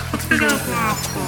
ukufika kwakho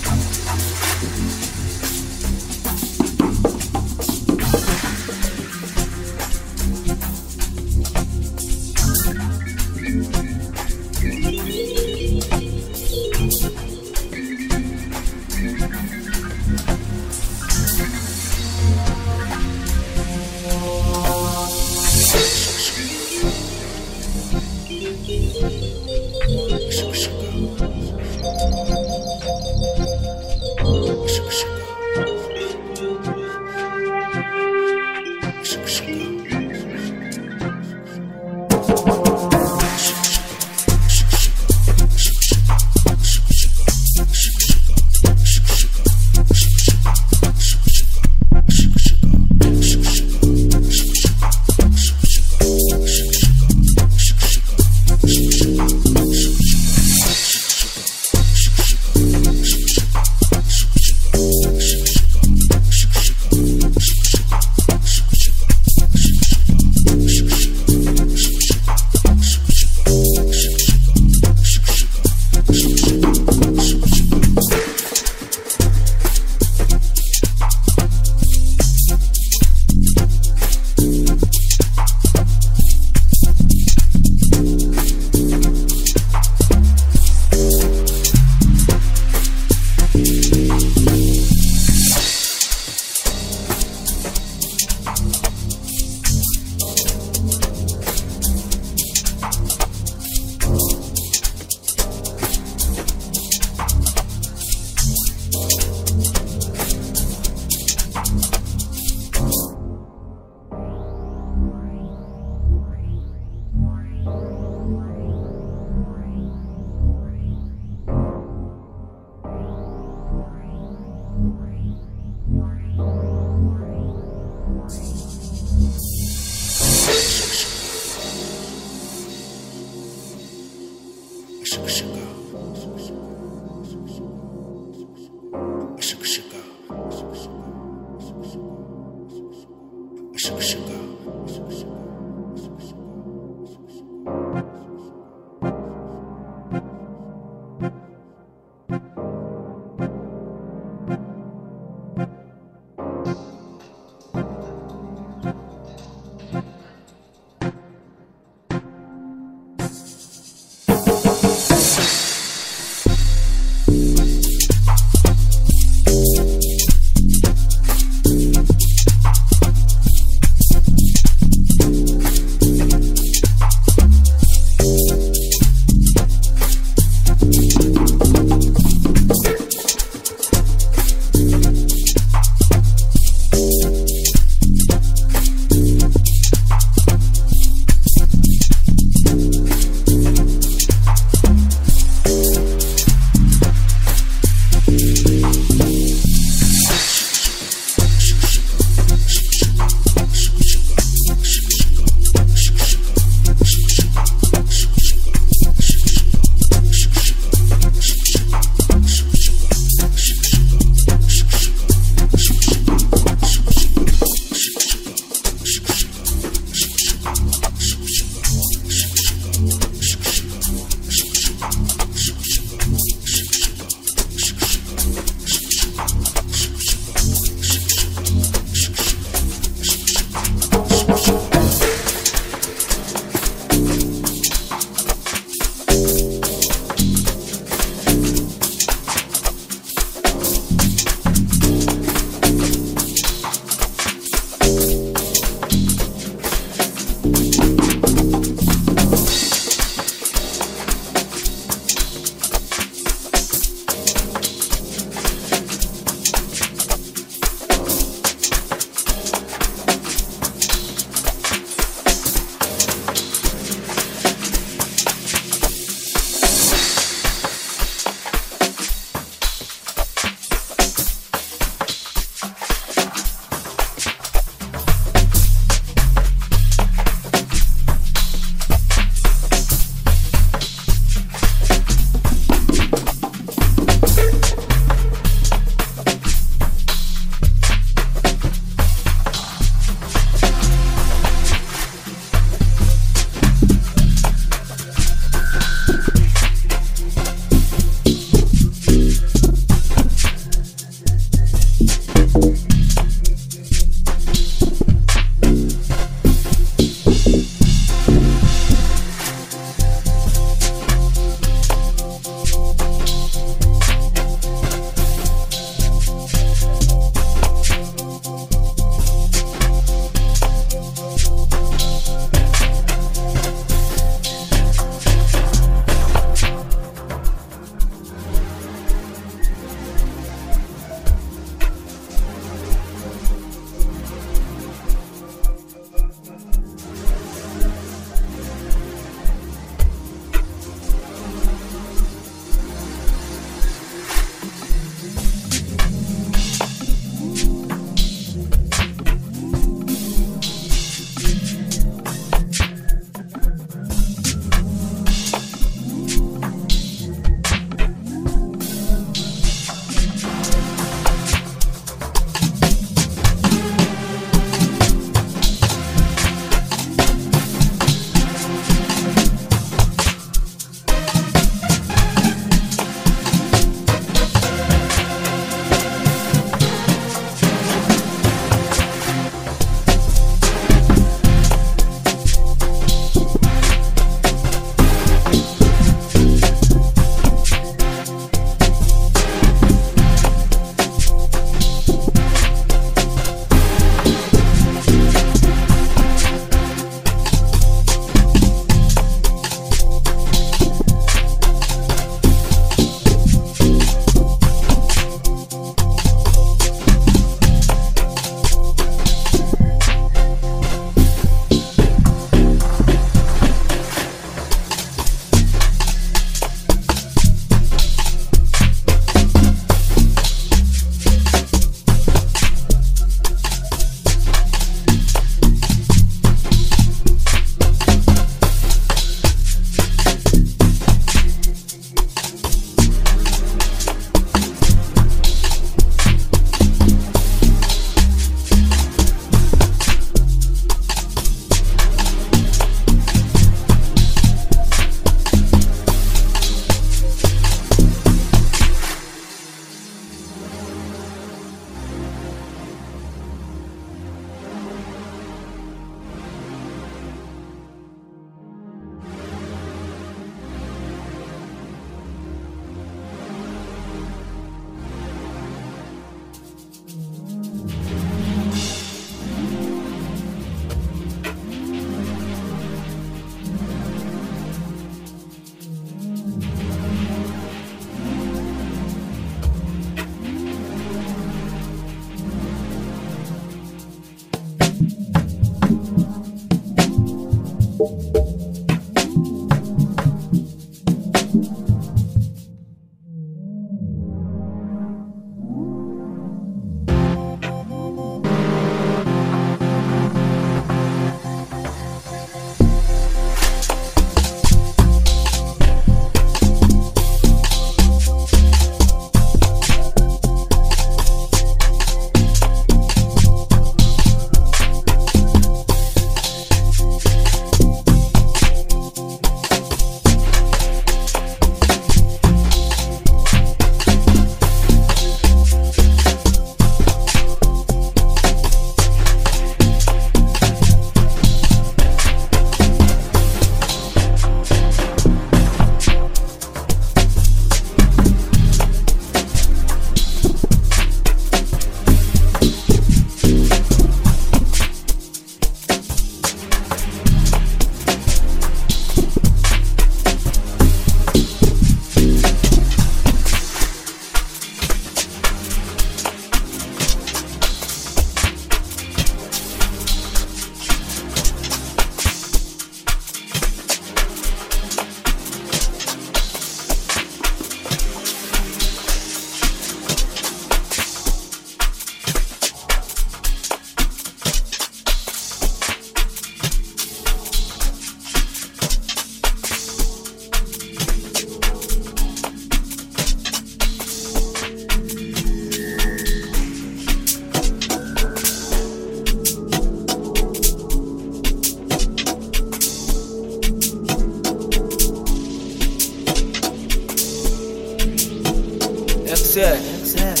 Succès.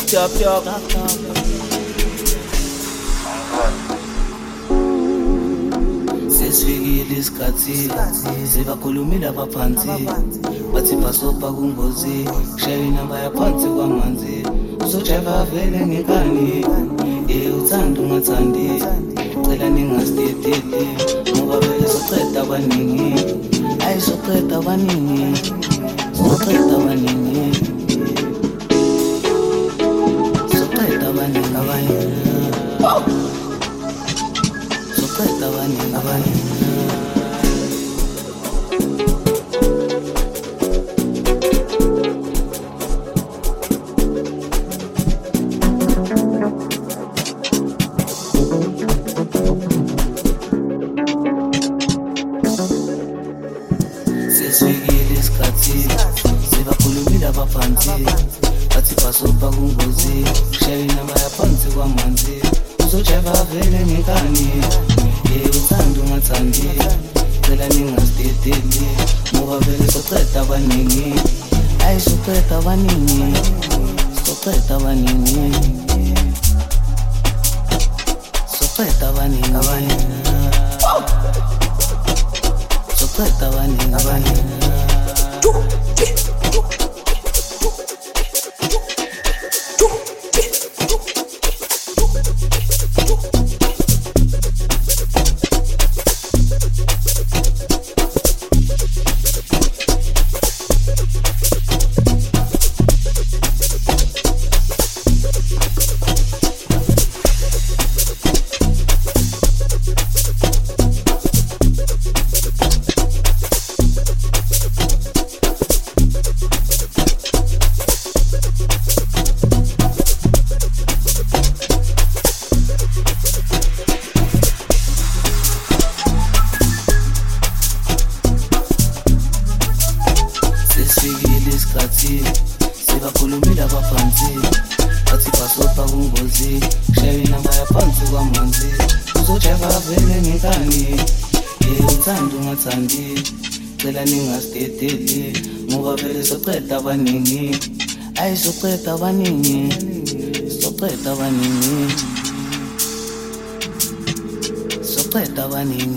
Stop talk. sesifikile isikhathile sibakhulumile abaphansi bathi basobha kungozi shayina baya phansi kwamanzi uzojaiva vele ngekani ye uthanda ungathandi cela ningasitedidi ngoba vele soqeda abaningi ayisoqeda abaningi soqeda abaningi Пусть это abaningi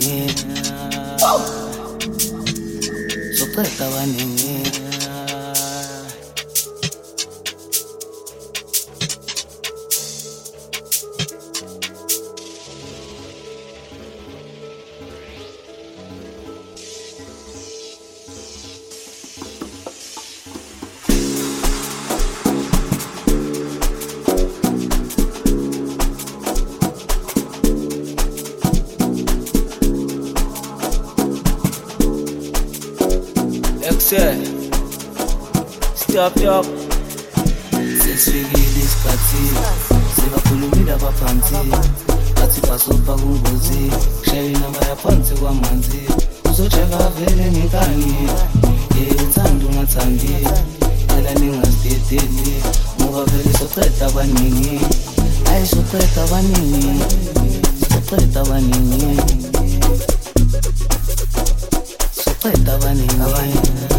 vele ngekani ye uthanda ungathandi cela ningasidedeli ngoba vele soceda abaningi ayi soceda abaningi abaningi